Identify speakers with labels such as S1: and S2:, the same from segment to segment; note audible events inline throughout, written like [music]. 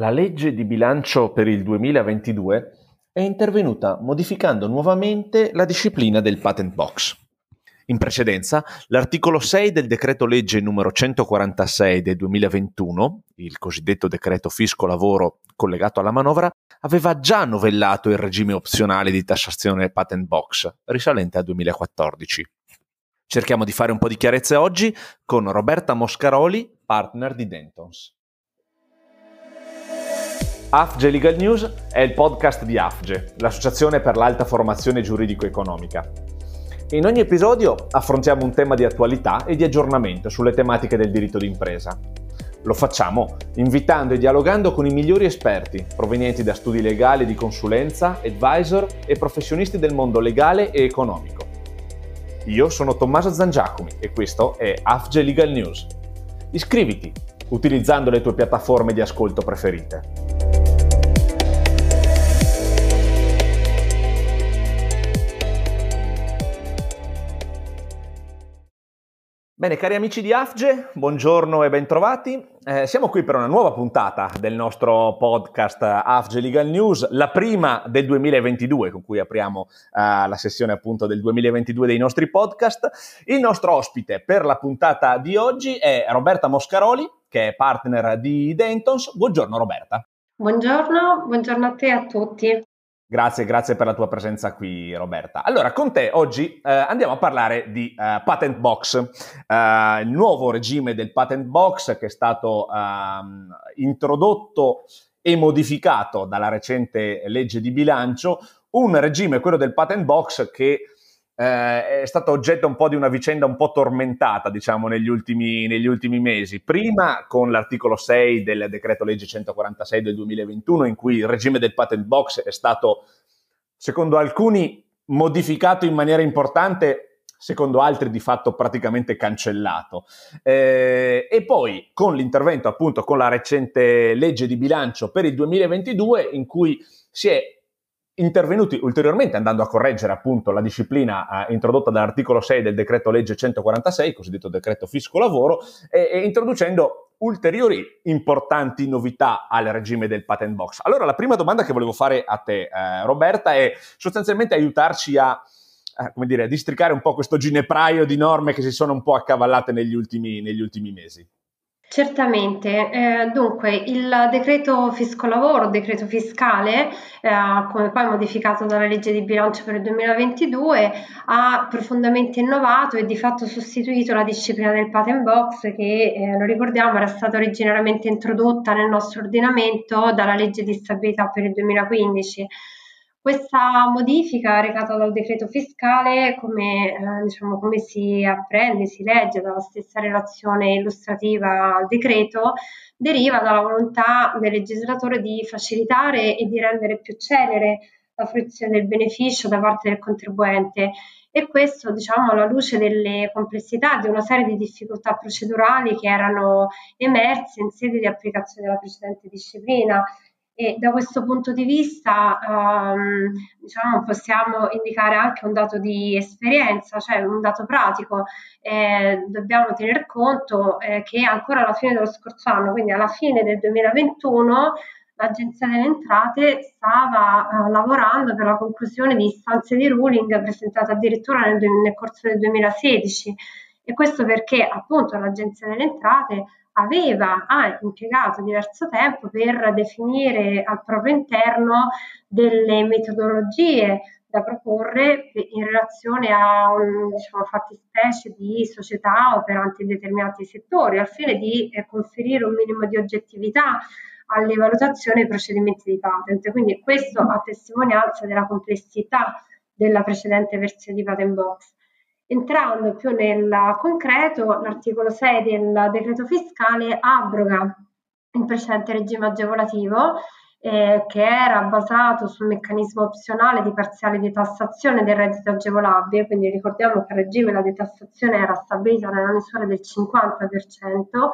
S1: La legge di bilancio per il 2022 è intervenuta modificando nuovamente la disciplina del patent box. In precedenza, l'articolo 6 del decreto legge numero 146 del 2021, il cosiddetto decreto fisco lavoro collegato alla manovra, aveva già novellato il regime opzionale di tassazione patent box, risalente al 2014. Cerchiamo di fare un po' di chiarezza oggi con Roberta Moscaroli, partner di Dentons. AFGE Legal News è il podcast di AFGE, l'Associazione per l'Alta Formazione Giuridico-Economica. In ogni episodio affrontiamo un tema di attualità e di aggiornamento sulle tematiche del diritto d'impresa. Lo facciamo invitando e dialogando con i migliori esperti provenienti da studi legali di consulenza, advisor e professionisti del mondo legale e economico. Io sono Tommaso Zangiacomi e questo è AFGE Legal News. Iscriviti utilizzando le tue piattaforme di ascolto preferite. Bene, cari amici di AFGE, buongiorno e bentrovati. Eh, siamo qui per una nuova puntata del nostro podcast AFGE Legal News, la prima del 2022, con cui apriamo eh, la sessione appunto del 2022 dei nostri podcast. Il nostro ospite per la puntata di oggi è Roberta Moscaroli, che è partner di Dentons. Buongiorno Roberta.
S2: Buongiorno, buongiorno a te e a tutti.
S1: Grazie, grazie per la tua presenza qui Roberta. Allora, con te oggi eh, andiamo a parlare di eh, Patent Box, eh, il nuovo regime del Patent Box che è stato ehm, introdotto e modificato dalla recente legge di bilancio, un regime, quello del Patent Box, che eh, è stato oggetto un po' di una vicenda un po' tormentata, diciamo, negli ultimi, negli ultimi mesi. Prima con l'articolo 6 del decreto legge 146 del 2021, in cui il regime del patent box è stato, secondo alcuni, modificato in maniera importante, secondo altri di fatto praticamente cancellato. Eh, e poi con l'intervento appunto con la recente legge di bilancio per il 2022 in cui si è intervenuti ulteriormente andando a correggere appunto la disciplina eh, introdotta dall'articolo 6 del decreto legge 146, cosiddetto decreto fisco lavoro, e, e introducendo ulteriori importanti novità al regime del patent box. Allora la prima domanda che volevo fare a te eh, Roberta è sostanzialmente aiutarci a eh, come dire, districare un po' questo ginepraio di norme che si sono un po' accavallate negli ultimi, negli ultimi mesi.
S2: Certamente, eh, dunque il decreto fisco lavoro, decreto fiscale, eh, come poi modificato dalla legge di bilancio per il 2022, ha profondamente innovato e di fatto sostituito la disciplina del patent box che, eh, lo ricordiamo, era stata originariamente introdotta nel nostro ordinamento dalla legge di stabilità per il 2015. Questa modifica recata dal decreto fiscale, come, eh, diciamo, come si apprende, si legge dalla stessa relazione illustrativa al decreto, deriva dalla volontà del legislatore di facilitare e di rendere più celere la fruizione del beneficio da parte del contribuente. E questo diciamo alla luce delle complessità di una serie di difficoltà procedurali che erano emerse in sede di applicazione della precedente disciplina e da questo punto di vista um, diciamo, possiamo indicare anche un dato di esperienza, cioè un dato pratico. Eh, dobbiamo tener conto eh, che ancora alla fine dello scorso anno, quindi alla fine del 2021, l'Agenzia delle Entrate stava uh, lavorando per la conclusione di istanze di ruling presentate addirittura nel, nel corso del 2016 e questo perché appunto l'Agenzia delle Entrate aveva ha impiegato diverso tempo per definire al proprio interno delle metodologie da proporre in relazione a diciamo, fattispecie di società operanti in determinati settori, al fine di eh, conferire un minimo di oggettività alle valutazioni e ai procedimenti di patent. Quindi questo a testimonianza della complessità della precedente versione di Patent Box. Entrando più nel concreto, l'articolo 6 del decreto fiscale abroga il precedente regime agevolativo eh, che era basato sul meccanismo opzionale di parziale detassazione del reddito agevolabile, quindi ricordiamo che a regime la detassazione era stabilita nella misura del 50%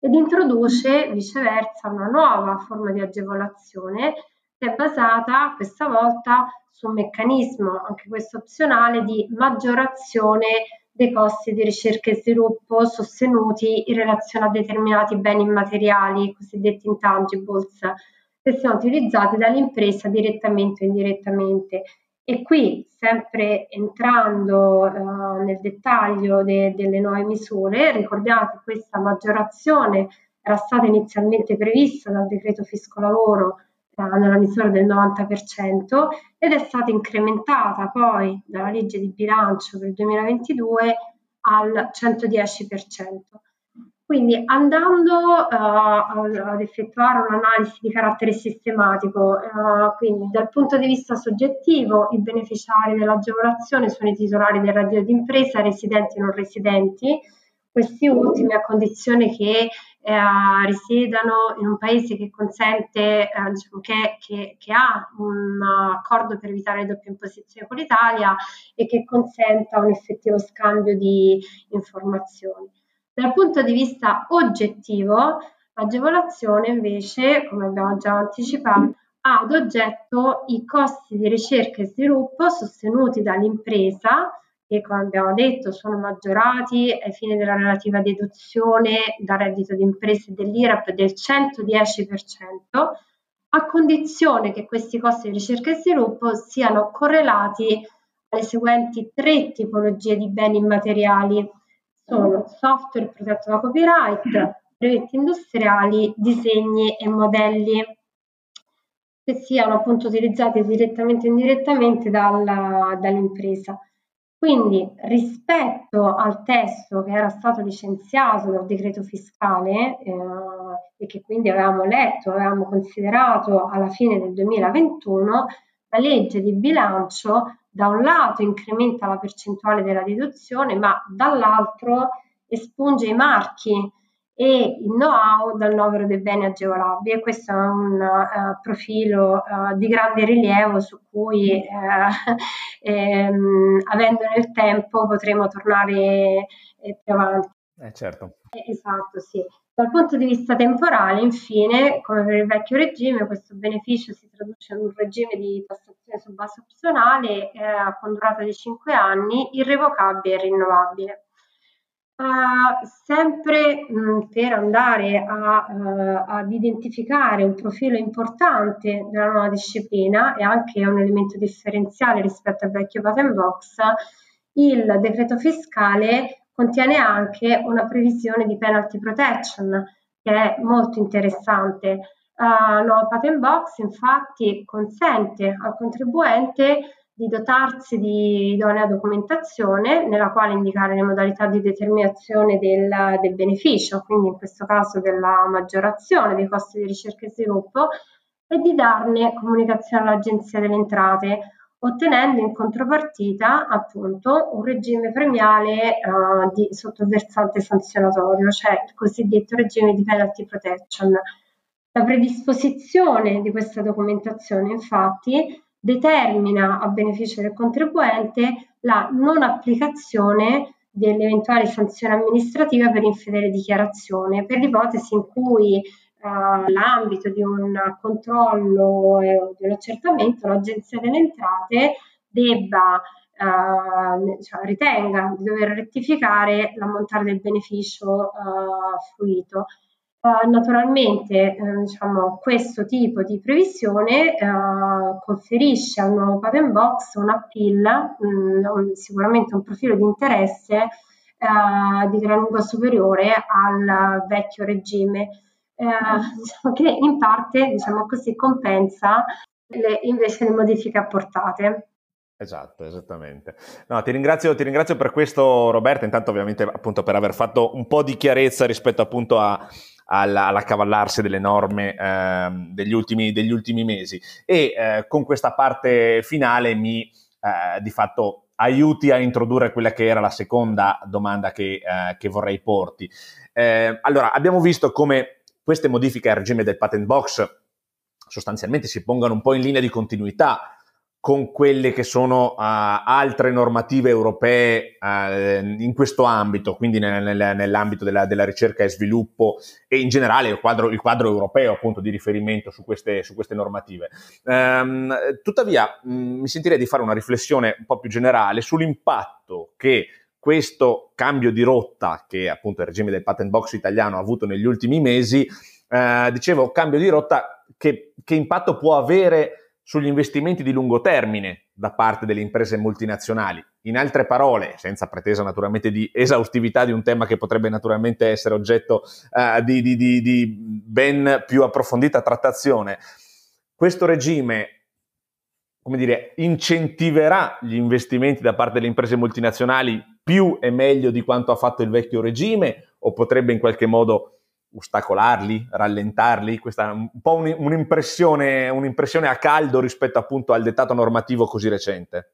S2: ed introduce viceversa una nuova forma di agevolazione è basata questa volta su un meccanismo, anche questo opzionale, di maggiorazione dei costi di ricerca e sviluppo sostenuti in relazione a determinati beni immateriali, cosiddetti intangibles, che sono utilizzati dall'impresa direttamente o indirettamente. E qui, sempre entrando uh, nel dettaglio de- delle nuove misure, ricordiamo che questa maggiorazione era stata inizialmente prevista dal decreto fisco lavoro nella misura del 90% ed è stata incrementata poi dalla legge di bilancio per il 2022 al 110%. Quindi andando uh, ad effettuare un'analisi di carattere sistematico, uh, quindi dal punto di vista soggettivo i beneficiari dell'agevolazione sono i titolari del reddito d'impresa, residenti e non residenti, questi ultimi a condizione che eh, risiedano in un paese che consente, eh, diciamo che, che, che, ha un accordo per evitare le doppie imposizioni con l'Italia e che consenta un effettivo scambio di informazioni. Dal punto di vista oggettivo, l'agevolazione invece, come abbiamo già anticipato, ha ad oggetto i costi di ricerca e sviluppo sostenuti dall'impresa, che come abbiamo detto sono maggiorati ai fini della relativa deduzione da reddito di impresa e dell'IRAP del 110%, a condizione che questi costi di ricerca e sviluppo siano correlati alle seguenti tre tipologie di beni immateriali sono software protetto da copyright, brevetti industriali, disegni e modelli che siano appunto utilizzati direttamente o indirettamente dalla, dall'impresa. Quindi rispetto al testo che era stato licenziato dal decreto fiscale eh, e che quindi avevamo letto, avevamo considerato alla fine del 2021, la legge di bilancio da un lato incrementa la percentuale della deduzione, ma dall'altro espunge i marchi e il know-how dal novero dei beni agevolabili e questo è un uh, profilo uh, di grande rilievo su cui uh, [laughs] ehm, avendo nel tempo potremo tornare eh, più avanti.
S1: Eh, certo.
S2: esatto, sì. Dal punto di vista temporale, infine, come per il vecchio regime, questo beneficio si traduce in un regime di tassazione su base opzionale eh, con durata di 5 anni, irrevocabile e rinnovabile. Uh, sempre mh, per andare a, uh, ad identificare un profilo importante della nuova disciplina e anche un elemento differenziale rispetto al vecchio patent box, il decreto fiscale contiene anche una previsione di penalty protection che è molto interessante. Uh, no, Patent Box infatti consente al contribuente di dotarsi di idonea documentazione nella quale indicare le modalità di determinazione del, del, beneficio, quindi in questo caso della maggiorazione dei costi di ricerca e sviluppo, e di darne comunicazione all'Agenzia delle Entrate ottenendo in contropartita appunto un regime premiale uh, di sottoversante sanzionatorio, cioè il cosiddetto regime di penalty protection. La predisposizione di questa documentazione infatti determina a beneficio del contribuente la non applicazione delle eventuali sanzioni amministrative per infedele dichiarazione per l'ipotesi in cui uh, l'ambito di un controllo e di un accertamento, l'Agenzia delle Entrate debba uh, cioè, ritenga di dover rettificare l'ammontare del beneficio uh, fruito. Uh, naturalmente eh, diciamo, questo tipo di previsione uh, conferisce al nuovo patent box un appeal, mh, un, sicuramente un profilo di interesse uh, di gran lunga superiore al vecchio regime eh, [laughs] diciamo che in parte, diciamo così, compensa le, invece le modifiche apportate.
S1: Esatto, esattamente. No, ti, ringrazio, ti ringrazio per questo Roberto, intanto ovviamente appunto per aver fatto un po' di chiarezza rispetto appunto a, all'accavallarsi delle norme eh, degli, ultimi, degli, ultimi, mesi e eh, con questa parte finale mi eh, di fatto aiuti a introdurre quella che era la seconda domanda che, eh, che vorrei porti. Eh, allora, abbiamo visto come queste modifiche al regime del patent box sostanzialmente si pongano un po' in linea di continuità con quelle che sono uh, altre normative europee uh, in questo ambito, quindi nel, nel, nell'ambito della, della, ricerca e sviluppo e in generale il quadro, il quadro europeo appunto di riferimento su queste, su queste normative. Um, tuttavia mh, mi sentirei di fare una riflessione un po' più generale sull'impatto che questo cambio di rotta che appunto il regime del patent box italiano ha avuto negli ultimi mesi, eh, dicevo, cambio di rotta che, che impatto può avere sugli investimenti di lungo termine da parte delle imprese multinazionali. In altre parole, senza pretesa naturalmente di esaustività di un tema che potrebbe naturalmente essere oggetto uh, di, di, di, di ben più approfondita trattazione, questo regime come dire, incentiverà gli investimenti da parte delle imprese multinazionali più e meglio di quanto ha fatto il vecchio regime o potrebbe in qualche modo ostacolarli, rallentarli? Questa è un po' un'impressione, un'impressione a caldo rispetto appunto al dettato normativo così recente.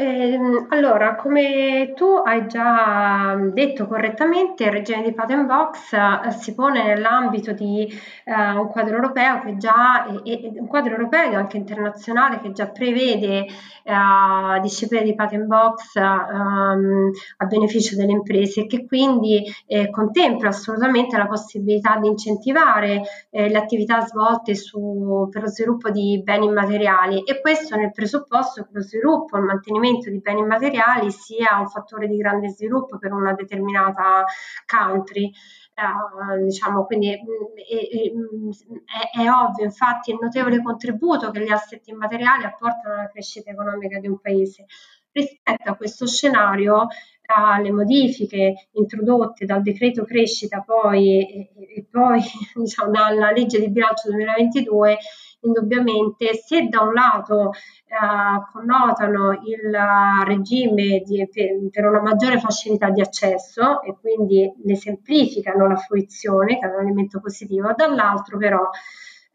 S2: Eh, allora, come tu hai già detto correttamente, il regime di patent box eh, si pone nell'ambito di eh, un quadro europeo che già è, un quadro europeo e anche internazionale che già prevede eh, discipline di patent box ehm, a beneficio delle imprese e che quindi eh, contempla assolutamente la possibilità di incentivare eh, le attività svolte su, per lo sviluppo di beni immateriali. E questo nel presupposto che lo sviluppo, il mantenimento l'aumento di beni immateriali sia un fattore di grande sviluppo per una determinata country. Uh, diciamo, quindi mm, è, mm, è, è, ovvio, infatti, il notevole contributo che gli asset immateriali apportano alla crescita economica di un paese. Rispetto a questo scenario, uh, le modifiche introdotte dal decreto crescita poi, e, e poi [laughs] diciamo, dalla legge di bilancio 2022 indubbiamente se da un lato eh, connotano il regime di, per, per, una maggiore facilità di accesso e quindi ne semplificano la fruizione, che è un elemento positivo, dall'altro però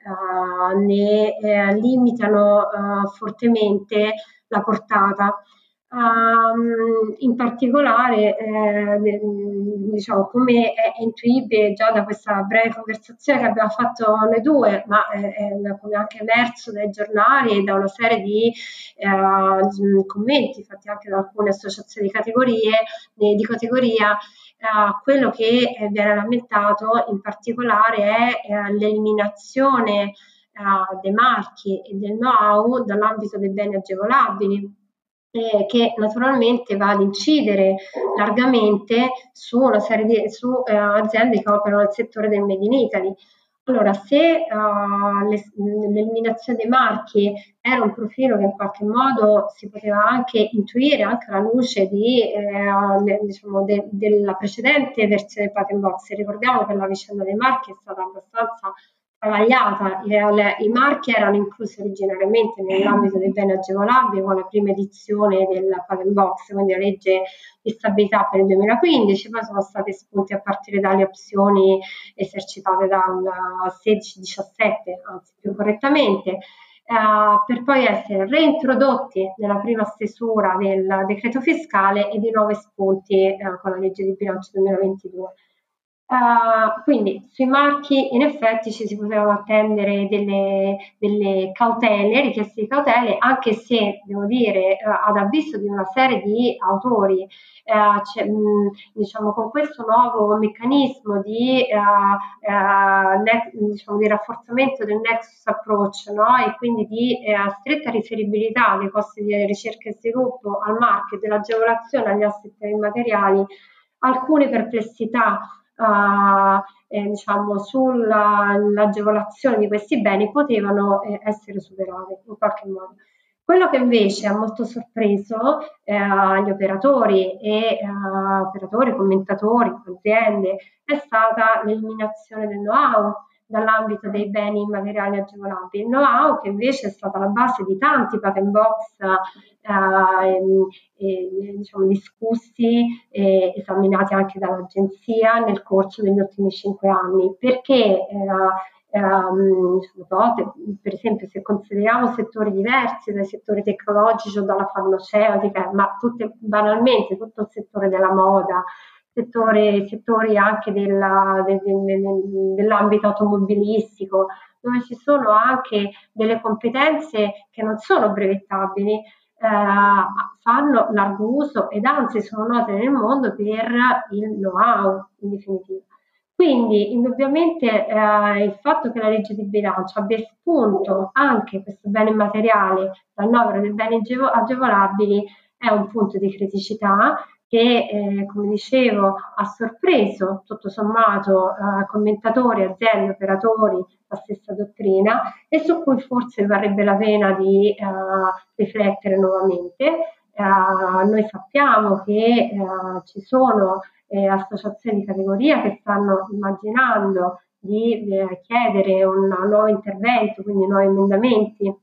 S2: eh, ne eh, limitano eh, fortemente la portata. Um, in particolare, eh, diciamo, come è intuibile già da questa breve conversazione che abbiamo fatto noi due, ma eh, come anche emerso dai giornali e da una serie di eh, commenti fatti anche da alcune associazioni di categorie, di, categoria, eh, quello che eh, viene lamentato in particolare è eh, l'eliminazione dei marchi e del know-how dall'ambito dei beni agevolabili eh, che naturalmente va ad incidere largamente su una serie di su, eh, aziende che operano nel settore del Made in Italy. Allora, se uh, le, l'eliminazione dei marchi era un profilo che in qualche modo si poteva anche intuire anche alla luce di, eh, diciamo de, della precedente versione del patent box, ricordiamo che la vicenda dei marchi è stata abbastanza travagliata. I marchi erano inclusi originariamente nell'ambito dei beni agevolabili con la prima edizione del Patent Box, quindi la legge di stabilità per il 2015, poi sono state espunte a partire dalle opzioni esercitate dal 16-17, anzi più correttamente. Uh, per poi essere reintrodotti nella prima stesura del decreto fiscale e di nuovo espunti uh, con la legge di bilancio 2022. Uh, quindi sui marchi in effetti ci si potevano attendere delle, delle, cautele, richieste di cautele, anche se devo dire uh, ad avviso di una serie di autori, uh, mh, diciamo con questo nuovo meccanismo di, ne- diciamo, di rafforzamento del nexus approach no? e quindi di stretta riferibilità dei costi di ricerca e sviluppo al marchio dell'agevolazione agli asset immateriali, alcune perplessità eh, diciamo, sull'agevolazione di questi beni potevano eh, essere superate in qualche modo. Quello che invece ha molto sorpreso eh, gli operatori e eh, operatori, commentatori, aziende, è stata l'eliminazione del know-how dall'ambito dei beni immateriali agevolabili. Il know-how che invece è stata la base di tanti patent box eh, eh, diciamo, discussi e esaminati anche dall'agenzia nel corso degli ultimi cinque anni, perché Um, per esempio se consideriamo settori diversi dai settori tecnologici o dalla farmaceutica, ma tutte, banalmente tutto il settore della moda, settore, settori anche della, de, de, de, dell'ambito automobilistico, dove ci sono anche delle competenze che non sono brevettabili, eh, fanno largo uso ed anzi sono note nel mondo per il know-how in definitiva. Quindi indubbiamente eh, il fatto che la legge di bilancio abbia espunto anche questo bene immateriale dal novero dei beni agevolabili è un punto di criticità che, eh, come dicevo, ha sorpreso tutto sommato eh, commentatori, aziende, operatori, la stessa dottrina e su cui forse varrebbe la pena di eh, riflettere nuovamente. Eh, noi sappiamo che eh, ci sono eh, associazioni di categoria che stanno immaginando di chiedere un nuovo intervento, quindi nuovi emendamenti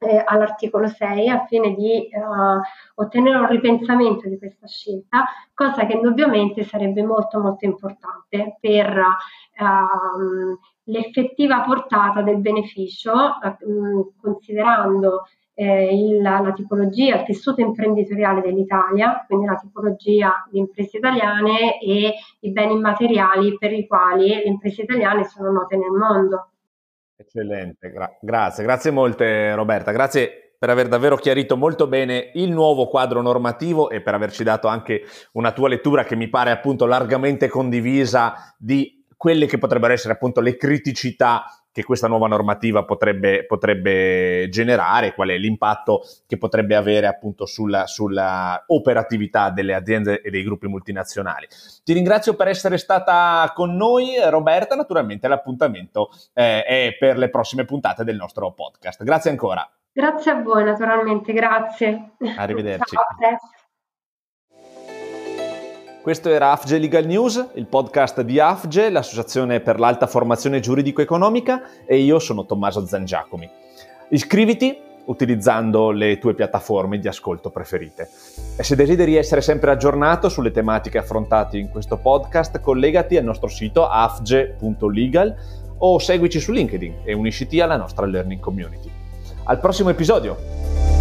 S2: eh, all'articolo 6 al fine di uh, ottenere un ripensamento di questa scelta, cosa che indubbiamente sarebbe molto molto importante per uh, l'effettiva portata del beneficio, uh, considerando eh, il, la tipologia, il tessuto imprenditoriale dell'Italia, quindi la tipologia di imprese italiane e i beni immateriali per i quali le imprese italiane sono note nel mondo.
S1: Eccellente, gra- grazie, grazie molte Roberta, grazie per aver davvero chiarito molto bene il nuovo quadro normativo e per averci dato anche una tua lettura che mi pare appunto largamente condivisa di quelle che potrebbero essere appunto le criticità che questa nuova normativa potrebbe, potrebbe generare, qual è l'impatto che potrebbe avere appunto sulla, sulla, operatività delle aziende e dei gruppi multinazionali. Ti ringrazio per essere stata con noi, Roberta. Naturalmente l'appuntamento eh, è per le prossime puntate del nostro podcast. Grazie ancora.
S2: Grazie a voi, naturalmente, grazie.
S1: Arrivederci. Ciao, questo era AFGE Legal News, il podcast di AFGE, l'Associazione per l'Alta Formazione Giuridico-Economica, e io sono Tommaso Zangiacomi. Iscriviti utilizzando le tue piattaforme di ascolto preferite. E se desideri essere sempre aggiornato sulle tematiche affrontate in questo podcast, collegati al nostro sito afge.legal o seguici su LinkedIn e unisciti alla nostra learning community. Al prossimo episodio!